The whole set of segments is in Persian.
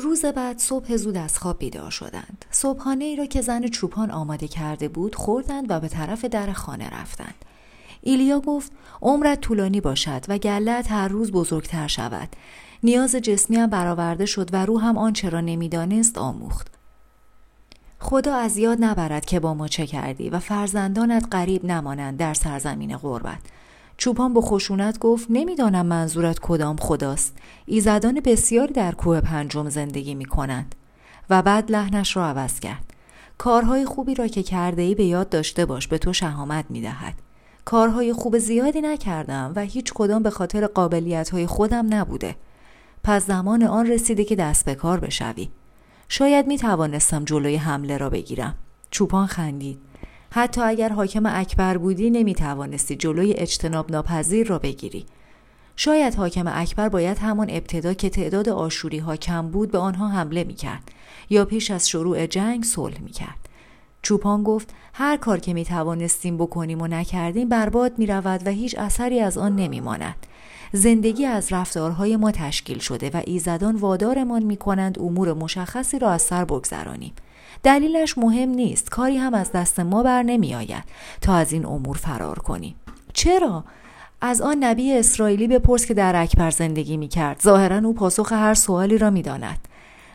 روز بعد صبح زود از خواب بیدار شدند. صبحانه ای را که زن چوپان آماده کرده بود خوردند و به طرف در خانه رفتند. ایلیا گفت عمرت طولانی باشد و گلت هر روز بزرگتر شود. نیاز جسمی هم برآورده شد و روح هم آنچه را نمی‌دانست آموخت. خدا از یاد نبرد که با ما چه کردی و فرزندانت غریب نمانند در سرزمین غربت. چوپان با خشونت گفت نمی‌دانم منظورت کدام خداست. ایزدان بسیاری در کوه پنجم زندگی می کنند و بعد لحنش را عوض کرد. کارهای خوبی را که کرده ای به یاد داشته باش به تو شهامت می دهد کارهای خوب زیادی نکردم و هیچ کدام به خاطر قابلیت های خودم نبوده. پس زمان آن رسیده که دست به کار بشوی. شاید می توانستم جلوی حمله را بگیرم. چوپان خندید. حتی اگر حاکم اکبر بودی نمی توانستی جلوی اجتناب ناپذیر را بگیری. شاید حاکم اکبر باید همان ابتدا که تعداد آشوری ها کم بود به آنها حمله می کرد یا پیش از شروع جنگ صلح می کرد. چوپان گفت هر کار که می توانستیم بکنیم و نکردیم برباد می رود و هیچ اثری از آن نمی ماند. زندگی از رفتارهای ما تشکیل شده و ایزدان وادارمان می کنند امور مشخصی را از سر بگذرانیم. دلیلش مهم نیست. کاری هم از دست ما بر نمی آید تا از این امور فرار کنیم. چرا؟ از آن نبی اسرائیلی بپرس که در اکبر زندگی می کرد ظاهرا او پاسخ هر سوالی را می داند.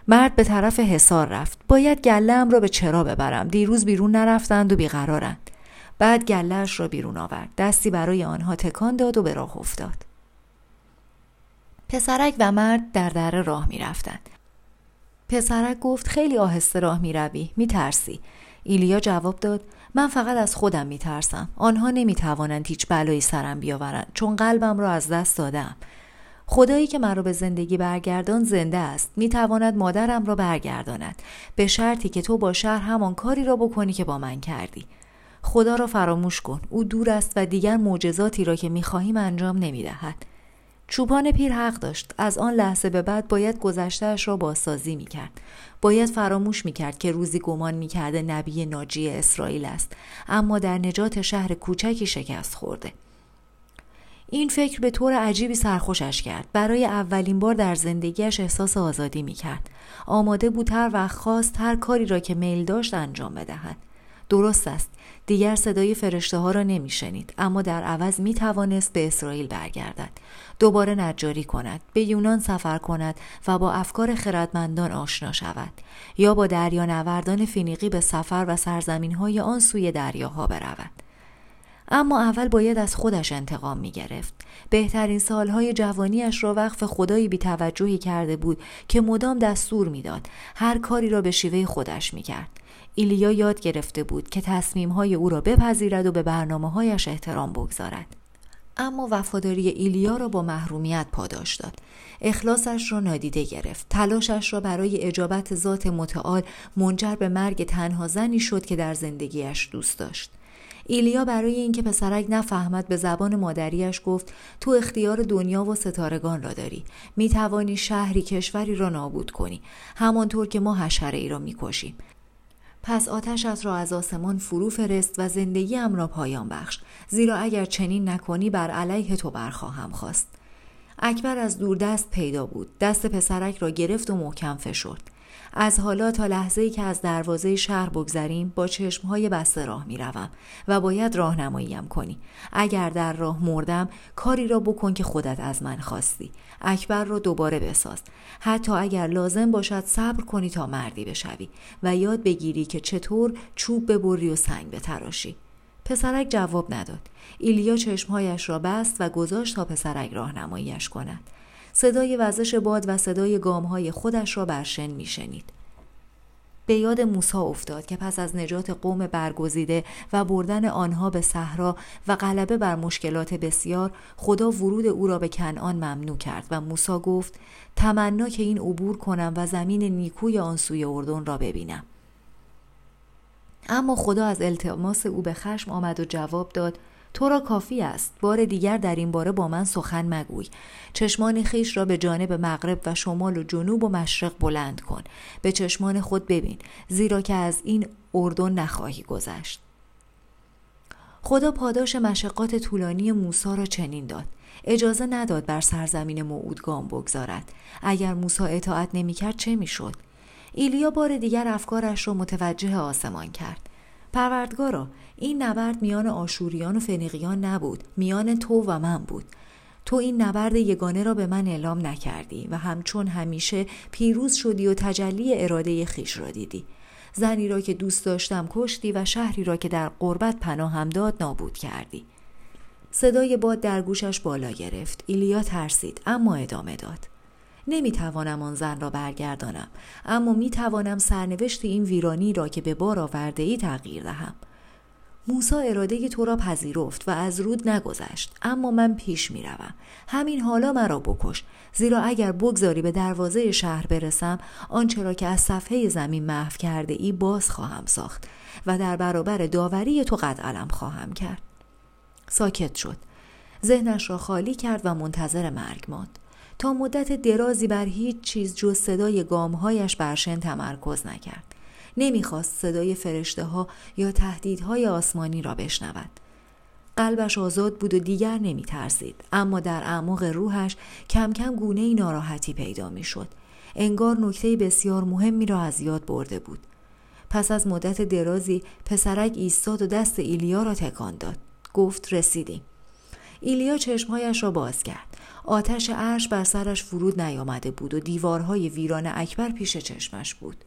مرد به طرف حصار رفت. باید گله را به چرا ببرم. دیروز بیرون نرفتند و بیقرارند. بعد گلهاش را بیرون آورد. دستی برای آنها تکان داد و به راه افتاد. پسرک و مرد در در راه می رفتند. پسرک گفت خیلی آهسته راه می روی می ترسی. ایلیا جواب داد من فقط از خودم می ترسم. آنها نمی توانند هیچ بلایی سرم بیاورند چون قلبم را از دست دادم. خدایی که مرا به زندگی برگردان زنده است می تواند مادرم را برگرداند به شرطی که تو با شهر همان کاری را بکنی که با من کردی خدا را فراموش کن او دور است و دیگر معجزاتی را که می خواهیم انجام نمی دهد. چوپان پیر حق داشت. از آن لحظه به بعد باید گذشتهاش را بازسازی می‌کرد. باید فراموش می‌کرد که روزی گمان می‌کرده نبی ناجی اسرائیل است. اما در نجات شهر کوچکی شکست خورده. این فکر به طور عجیبی سرخوشش کرد. برای اولین بار در زندگیش احساس آزادی می‌کرد. آماده بود هر وقت خواست هر کاری را که میل داشت انجام بدهد. درست است. دیگر صدای فرشته ها را نمی شنید اما در عوض می توانست به اسرائیل برگردد دوباره نجاری کند به یونان سفر کند و با افکار خردمندان آشنا شود یا با دریا نوردان فینیقی به سفر و سرزمین های آن سوی دریاها برود اما اول باید از خودش انتقام می گرفت. بهترین سالهای جوانیش را وقف خدایی بی توجهی کرده بود که مدام دستور می‌داد هر کاری را به شیوه خودش می کرد. ایلیا یاد گرفته بود که تصمیمهای او را بپذیرد و به برنامه هایش احترام بگذارد. اما وفاداری ایلیا را با محرومیت پاداش داد. اخلاصش را نادیده گرفت. تلاشش را برای اجابت ذات متعال منجر به مرگ تنها زنی شد که در زندگیش دوست داشت. ایلیا برای اینکه پسرک نفهمد به زبان مادریش گفت تو اختیار دنیا و ستارگان را داری می توانی شهری کشوری را نابود کنی همانطور که ما حشره ای را می کشیم پس آتشت را از آسمان فرو فرست و زندگیم را پایان بخش. زیرا اگر چنین نکنی بر علیه تو برخواهم خواست. اکبر از دوردست پیدا بود. دست پسرک را گرفت و محکم فشرد. از حالا تا لحظه که از دروازه شهر بگذریم با چشمهای بسته راه می‌روم و باید راهنماییم کنی. اگر در راه مردم کاری را بکن که خودت از من خواستی. اکبر را دوباره بساز. حتی اگر لازم باشد صبر کنی تا مردی بشوی و یاد بگیری که چطور چوب ببری و سنگ بتراشی. پسرک جواب نداد. ایلیا چشمهایش را بست و گذاشت تا پسرک راهنماییش کند. صدای وزش باد و صدای گامهای خودش را بر شن میشنید. به یاد موسا افتاد که پس از نجات قوم برگزیده و بردن آنها به صحرا و غلبه بر مشکلات بسیار خدا ورود او را به کنعان ممنوع کرد و موسا گفت تمنا که این عبور کنم و زمین نیکوی آن سوی اردن را ببینم. اما خدا از التماس او به خشم آمد و جواب داد تو را کافی است. بار دیگر در این باره با من سخن مگوی. چشمان خیش را به جانب مغرب و شمال و جنوب و مشرق بلند کن. به چشمان خود ببین زیرا که از این اردن نخواهی گذشت. خدا پاداش مشقات طولانی موسا را چنین داد. اجازه نداد بر سرزمین موعود گام بگذارد. اگر موسا اطاعت نمی‌کرد چه می‌شد؟ ایلیا بار دیگر افکارش را متوجه آسمان کرد. پروردگارا این نبرد میان آشوریان و فنیقیان نبود میان تو و من بود. تو این نبرد یگانه را به من اعلام نکردی و همچون همیشه پیروز شدی و تجلی اراده خیش را دیدی. زنی را که دوست داشتم کشتی و شهری را که در قربت پناهم داد نابود کردی. صدای باد در گوشش بالا گرفت. ایلیا ترسید اما ادامه داد. نمی‌توانم آن زن را برگردانم اما می‌توانم سرنوشت این ویرانی را که به بار آورده ای تغییر دهم. موسا اراده تو را پذیرفت و از رود نگذشت اما من پیش می روم. همین حالا مرا بکش زیرا اگر بگذاری به دروازه شهر برسم آنچه را که از صفحه زمین محو کرده ای باز خواهم ساخت و در برابر داوری تو قد علم خواهم کرد. ساکت شد. ذهنش را خالی کرد و منتظر مرگ ماند. تا مدت درازی بر هیچ چیز جز صدای گامهایش بر شن تمرکز نکرد نمی‌خواست صدای فرشته ها یا تهدیدهای آسمانی را بشنود قلبش آزاد بود و دیگر نمی ترسید اما در اعماق روحش کم کم گونه ای ناراحتی پیدا می شد. انگار نکته بسیار مهمی را از یاد برده بود. پس از مدت درازی پسرک ایستاد و دست ایلیا را تکان داد. گفت رسیدیم. ایلیا چشمهایش را باز کرد. آتش عرش بر سرش فرود نیامده بود و دیوارهای ویران اکبر پیش چشمش بود.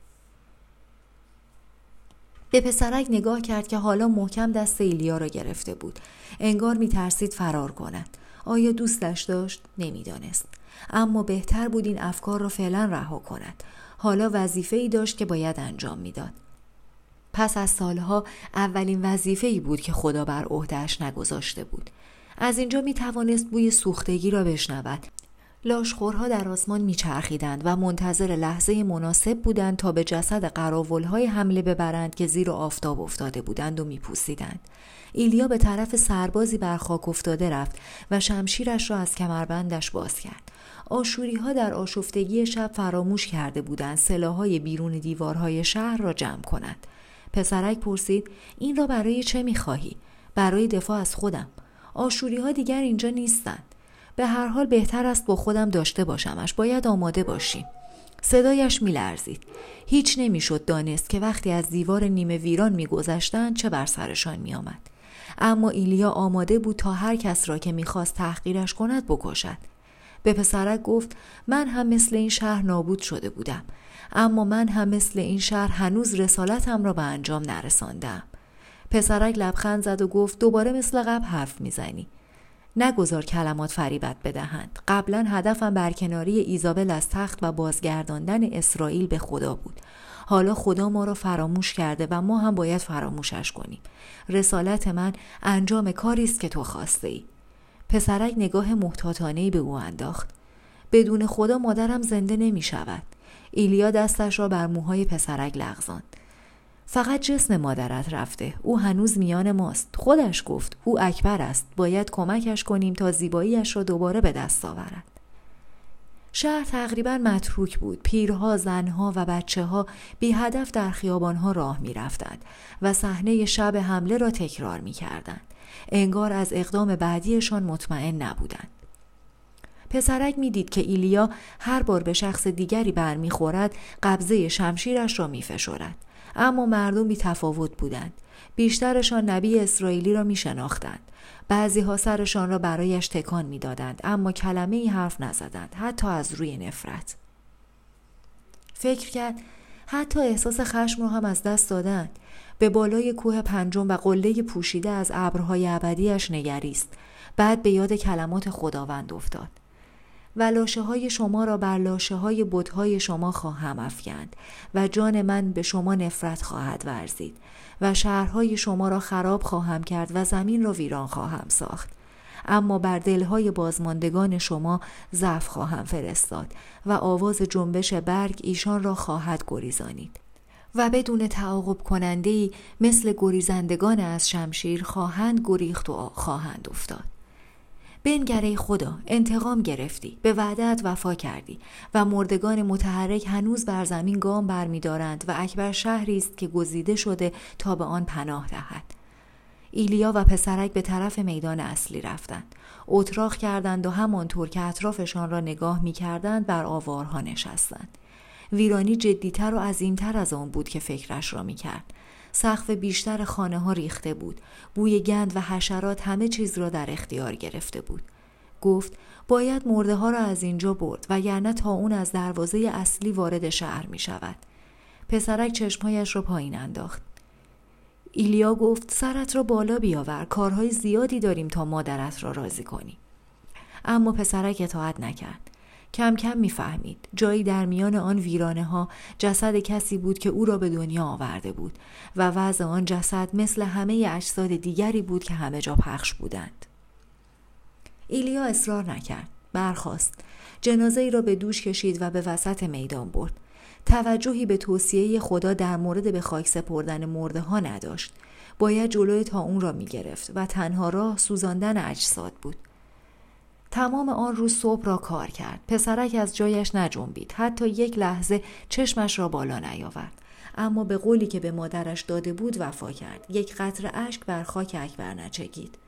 به پسرک نگاه کرد که حالا محکم دست ایلیا را گرفته بود. انگار می ترسید فرار کند. آیا دوستش داشت؟ نمی‌دانست. اما بهتر بود این افکار را فعلا رها کند. حالا وظیفه ای داشت که باید انجام می‌داد. پس از سالها اولین وظیفه ای بود که خدا بر عهدهش نگذاشته بود. از اینجا می توانست بوی سوختگی را بشنود. لاشخورها در آسمان میچرخیدند و منتظر لحظه مناسب بودند تا به جسد قراولهای حمله ببرند که زیر آفتاب افتاده بودند و میپوسیدند. ایلیا به طرف سربازی بر خاک افتاده رفت و شمشیرش را از کمربندش باز کرد. آشوری ها در آشفتگی شب فراموش کرده بودند سلاحهای بیرون دیوارهای شهر را جمع کنند. پسرک پرسید این را برای چه می‌خواهی؟ برای دفاع از خودم. آشوری ها دیگر اینجا نیستند. به هر حال بهتر است با خودم داشته باشمش. باید آماده باشیم صدایش میلرزید. هیچ نمی‌شد دانست که وقتی از دیوار نیمه ویران میگذشتند چه بر سرشان میآمد. اما ایلیا آماده بود تا هر کس را که می‌خواست تحقیرش کند بکشد. به پسرک گفت من هم مثل این شهر نابود شده بودم. اما من هم مثل این شهر هنوز رسالتم را به انجام نرساندم. پسرک لبخند زد و گفت دوباره مثل قبل حرف می‌زنی. نگذار کلمات فریبت بدهند. قبلا هدفم برکناری ایزابل از تخت و بازگرداندن اسرائیل به خدا بود. حالا خدا ما را فراموش کرده و ما هم باید فراموشش کنیم. رسالت من انجام کاری است که تو خواسته ای پسرک نگاه محتاطانه به او انداخت. بدون خدا مادرم زنده نمی شود ایلیا دستش را بر موهای پسرک لغزاند. فقط جسم مادرت رفته. او هنوز میان ماست. خودش گفت او اکبر است. باید کمکش کنیم تا زیباییش را دوباره به دست آورد. شهر تقریبا متروک بود. پیرها زنها و بچه ها بی هدف در خیابانها راه می رفتند و صحنه شب حمله را تکرار می کردند. انگار از اقدام بعدیشان مطمئن نبودند. پسرک می‌دید که ایلیا هر بار به شخص دیگری برمیخورد قبضه شمشیرش را میفشرد. اما مردم بی تفاوت بودند. بیشترشان نبی اسرائیلی را می شناختند بعضی ها سرشان را برایش تکان می دادند اما کلمه ای حرف نزدند حتی از روی نفرت. فکر کرد حتی احساس خشم را هم از دست دادند. به بالای کوه پنجم و قله پوشیده از ابرهای ابدیش نگریست. بعد به یاد کلمات خداوند افتاد. و لاشه های شما را بر لاشه های بودهای شما خواهم افکند و جان من به شما نفرت خواهد ورزید و شهرهای شما را خراب خواهم کرد و زمین را ویران خواهم ساخت. اما بر دلهای بازماندگان شما ضعف خواهم فرستاد و آواز جنبش برگ ایشان را خواهد گریزانید. و بدون تعاقب کننده مثل گریزندگان از شمشیر خواهند گریخت و خواهند افتاد. بنگره خدا انتقام گرفتی به وعدت وفا کردی و مردگان متحرک هنوز بر زمین گام برمیدارند و اکبر شهری است که گزیده شده تا به آن پناه دهد. ایلیا و پسرک به طرف میدان اصلی رفتند. اتراق کردند و همانطور که اطرافشان را نگاه می کردند بر آوارها نشستند. ویرانی جدیتر و عظیمتر از آن بود که فکرش را می کرد سقف بیشتر خانه ها ریخته بود. بوی گند و حشرات همه چیز را در اختیار گرفته بود. گفت باید مرده ها را از اینجا برد و یعنی تا اون از دروازه اصلی وارد شهر می شود. پسرک چشمهایش را پایین انداخت. ایلیا گفت سرت را بالا بیاور کارهای زیادی داریم تا مادرت را راضی کنی. اما پسرک اطاعت نکرد. کم کم می‌فهمید. جایی در میان آن ویرانه ها جسد کسی بود که او را به دنیا آورده بود و وضع آن جسد مثل همه اجساد دیگری بود که همه جا پخش بودند. ایلیا اصرار نکرد. برخاست. جنازه ای را به دوش کشید و به وسط میدان برد. توجهی به توصیه خدا در مورد به خاک سپردن مرده ها نداشت. باید جلوی تا اون را می گرفت و تنها راه سوزاندن اجساد بود. تمام آن روز صبح را کار کرد پسرک از جایش نجنبید حتی یک لحظه چشمش را بالا نیاورد اما به قولی که به مادرش داده بود وفا کرد یک قطر اشک بر خاک اکبر نچگید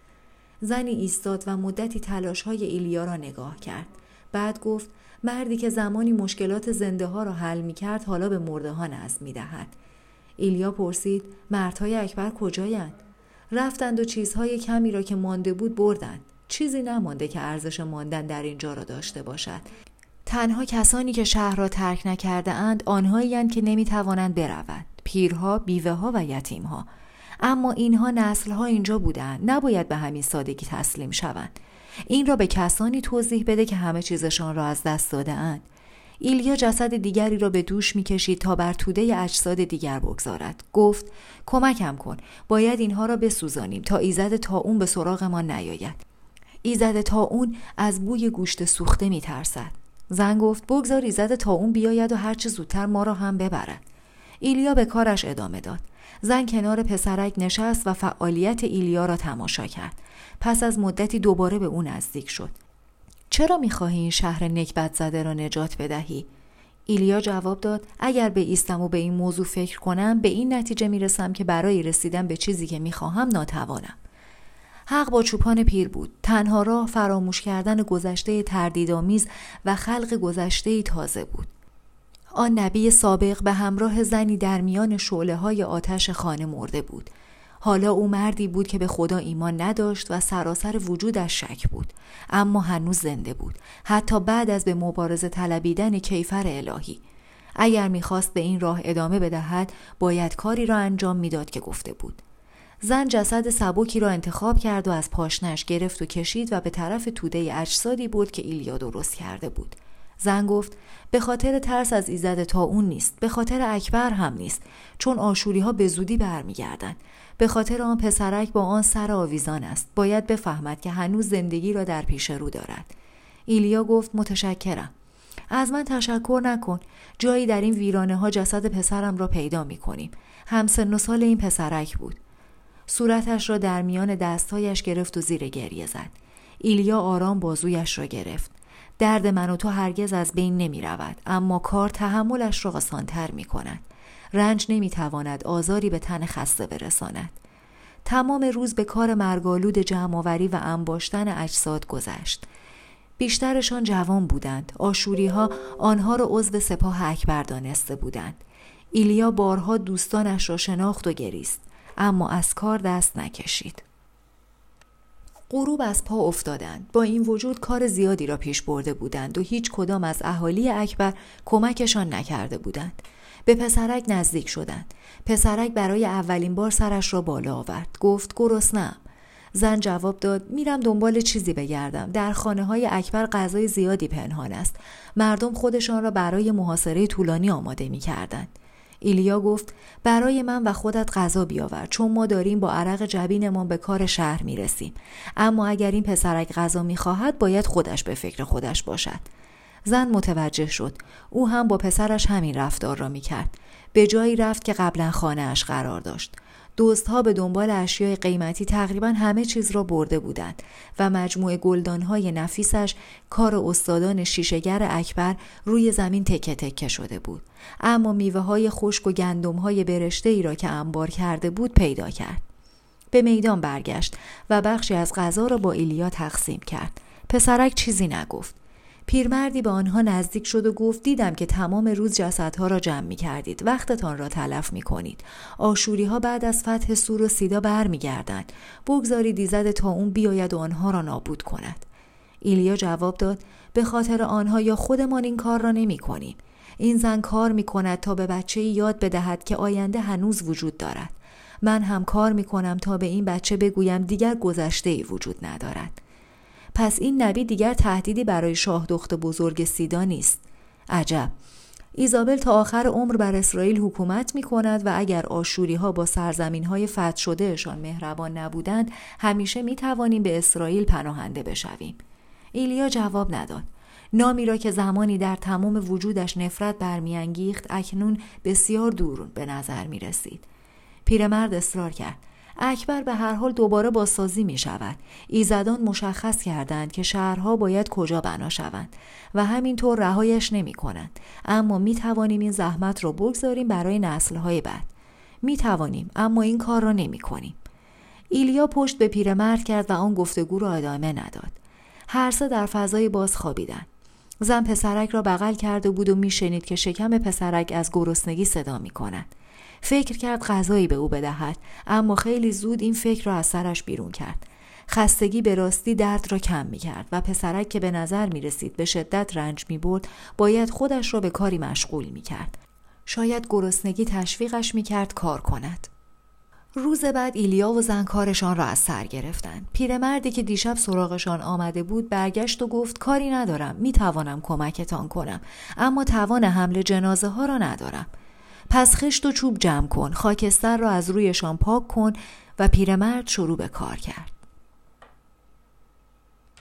زنی ایستاد و مدتی تلاش های ایلیا را نگاه کرد بعد گفت مردی که زمانی مشکلات زنده ها را حل می کرد حالا به مرده ها نظم می دهد. ایلیا پرسید مردهای اکبر کجایند؟ رفتند و چیزهای کمی را که مانده بود بردند. چیزی نمانده که ارزش ماندن در اینجا را داشته باشد. تنها کسانی که شهر را ترک نکرده اند آنهایی که نمی توانند بروند. پیرها، بیوه ها و یتیم ها. اما اینها نسل ها اینجا بودند. نباید به همین سادگی تسلیم شوند. این را به کسانی توضیح بده که همه چیزشان را از دست داده اند. ایلیا جسد دیگری را به دوش می‌کشید تا بر توده اجساد دیگر بگذارد گفت کمکم کن باید اینها را بسوزانیم تا ایزد تا اون به سراغ ما نیاید ایزد تا اون از بوی گوشت سوخته میترسد. زن گفت بگذار ایزد تا اون بیاید و هرچه زودتر ما را هم ببرد ایلیا به کارش ادامه داد. زن کنار پسرک نشست و فعالیت ایلیا را تماشا کرد. پس از مدتی دوباره به او نزدیک شد. چرا می‌خواهی این شهر نکبت زده را نجات بدهی؟ ایلیا جواب داد اگر به ایستم و به این موضوع فکر کنم به این نتیجه می‌رسم که برای رسیدن به چیزی که می‌خواهم ناتوانم. حق با چوپان پیر بود. تنها راه فراموش کردن گذشته تردیدآمیز و خلق گذشته تازه بود. آن نبی سابق به همراه زنی در میان شعله های آتش خانه مرده بود. حالا او مردی بود که به خدا ایمان نداشت و سراسر وجودش شک بود. اما هنوز زنده بود. حتی بعد از به مبارزه طلبیدن کیفر الهی. اگر می‌خواست به این راه ادامه بدهد باید کاری را انجام می‌داد که گفته بود. زن جسد سبکی را انتخاب کرد و از پاشنش گرفت و کشید و به طرف توده اجسادی بود که ایلیا درست کرده بود. زن گفت به خاطر ترس از ایزد تا اون نیست به خاطر اکبر هم نیست چون آشوری ها به زودی برمیگردند به خاطر آن پسرک با آن سر آویزان است باید بفهمد که هنوز زندگی را در پیش رو دارد. ایلیا گفت متشکرم. از من تشکر نکن جایی در این ویرانه ها جسد پسرم را پیدا می کنیم همسن و سال این پسرک بود. صورتش را در میان دستهایش گرفت و زیر گریه زد. ایلیا آرام بازویش را گرفت. درد من و تو هرگز از بین نمی رود اما کار تحملش را آسانتر می کند. رنج نمی تواند آزاری به تن خسته برساند. تمام روز به کار مرگالود جمعآوری و انباشتن اجساد گذشت. بیشترشان جوان بودند. آشوری ها آنها را عضو سپاه اکبر دانسته بودند. ایلیا بارها دوستانش را شناخت و گریست. اما از کار دست نکشید. غروب از پا افتادند. با این وجود کار زیادی را پیش برده بودند و هیچ کدام از اهالی اکبر کمکشان نکرده بودند. به پسرک نزدیک شدند. پسرک برای اولین بار سرش را بالا آورد. گفت گرسنم. زن جواب داد میرم دنبال چیزی بگردم. در خانه های اکبر غذای زیادی پنهان است. مردم خودشان را برای محاصره طولانی آماده می کردند. ایلیا گفت برای من و خودت غذا بیاور چون ما داریم با عرق جبینمان به کار شهر می رسیم. اما اگر این پسرک غذا می خواهد باید خودش به فکر خودش باشد. زن متوجه شد. او هم با پسرش همین رفتار را می کرد به جایی رفت که قبلا خانهاش قرار داشت. دوستها به دنبال اشیای قیمتی تقریبا همه چیز را برده بودند و مجموعه گلدانهای نفیسش کار استادان شیشگر اکبر روی زمین تکه تکه شده بود. اما میوه های خشک و گندم های برشته ای را که انبار کرده بود پیدا کرد. به میدان برگشت و بخشی از غذا را با ایلیا تقسیم کرد. پسرک چیزی نگفت. پیرمردی به آنها نزدیک شد و گفت دیدم که تمام روز جسدها را جمع می کردید. وقتتان را تلف می کنید. آشوری ها بعد از فتح سور و سیدا گردند. بگذارید ایزد تا اون بیاید و آنها را نابود کند. ایلیا جواب داد به خاطر آنها یا خودمان این کار را نمی کنیم. این زن کار می کند تا به بچه یاد بدهد که آینده هنوز وجود دارد. من هم کار می کنم تا به این بچه بگویم دیگر گذشته ای وجود ندارد. پس این نبی دیگر تهدیدی برای شاه دخت بزرگ سیدا نیست عجب ایزابل تا آخر عمر بر اسرائیل حکومت می کند و اگر آشوری ها با سرزمین های فتح شدهشان مهربان نبودند همیشه می توانیم به اسرائیل پناهنده بشویم. ایلیا جواب نداد. نامی را که زمانی در تمام وجودش نفرت برمیانگیخت اکنون بسیار دور به نظر می رسید. پیرمرد اصرار کرد. اکبر به هر حال دوباره بازسازی می شود. ایزدان مشخص کردند که شهرها باید کجا بنا شوند و همینطور رهایش نمی کنند. اما می توانیم این زحمت را بگذاریم برای نسلهای بعد. می توانیم اما این کار را نمی کنیم. ایلیا پشت به پیرمرد کرد و آن گفتگو را ادامه نداد. هر سه در فضای باز خوابیدند. زن پسرک را بغل کرده بود و میشنید که شکم پسرک از گرسنگی صدا می کند. فکر کرد غذایی به او بدهد اما خیلی زود این فکر را از سرش بیرون کرد خستگی به راستی درد را کم می کرد و پسرک که به نظر می رسید به شدت رنج می برد باید خودش را به کاری مشغول می کرد. شاید گرسنگی تشویقش می کرد کار کند. روز بعد ایلیا و زنکارشان را از سر گرفتند. پیرمردی که دیشب سراغشان آمده بود برگشت و گفت کاری ندارم می توانم کمکتان کنم اما توان حمل جنازه ها را ندارم. پس خشت و چوب جمع کن خاکستر را از رویشان پاک کن و پیرمرد شروع به کار کرد.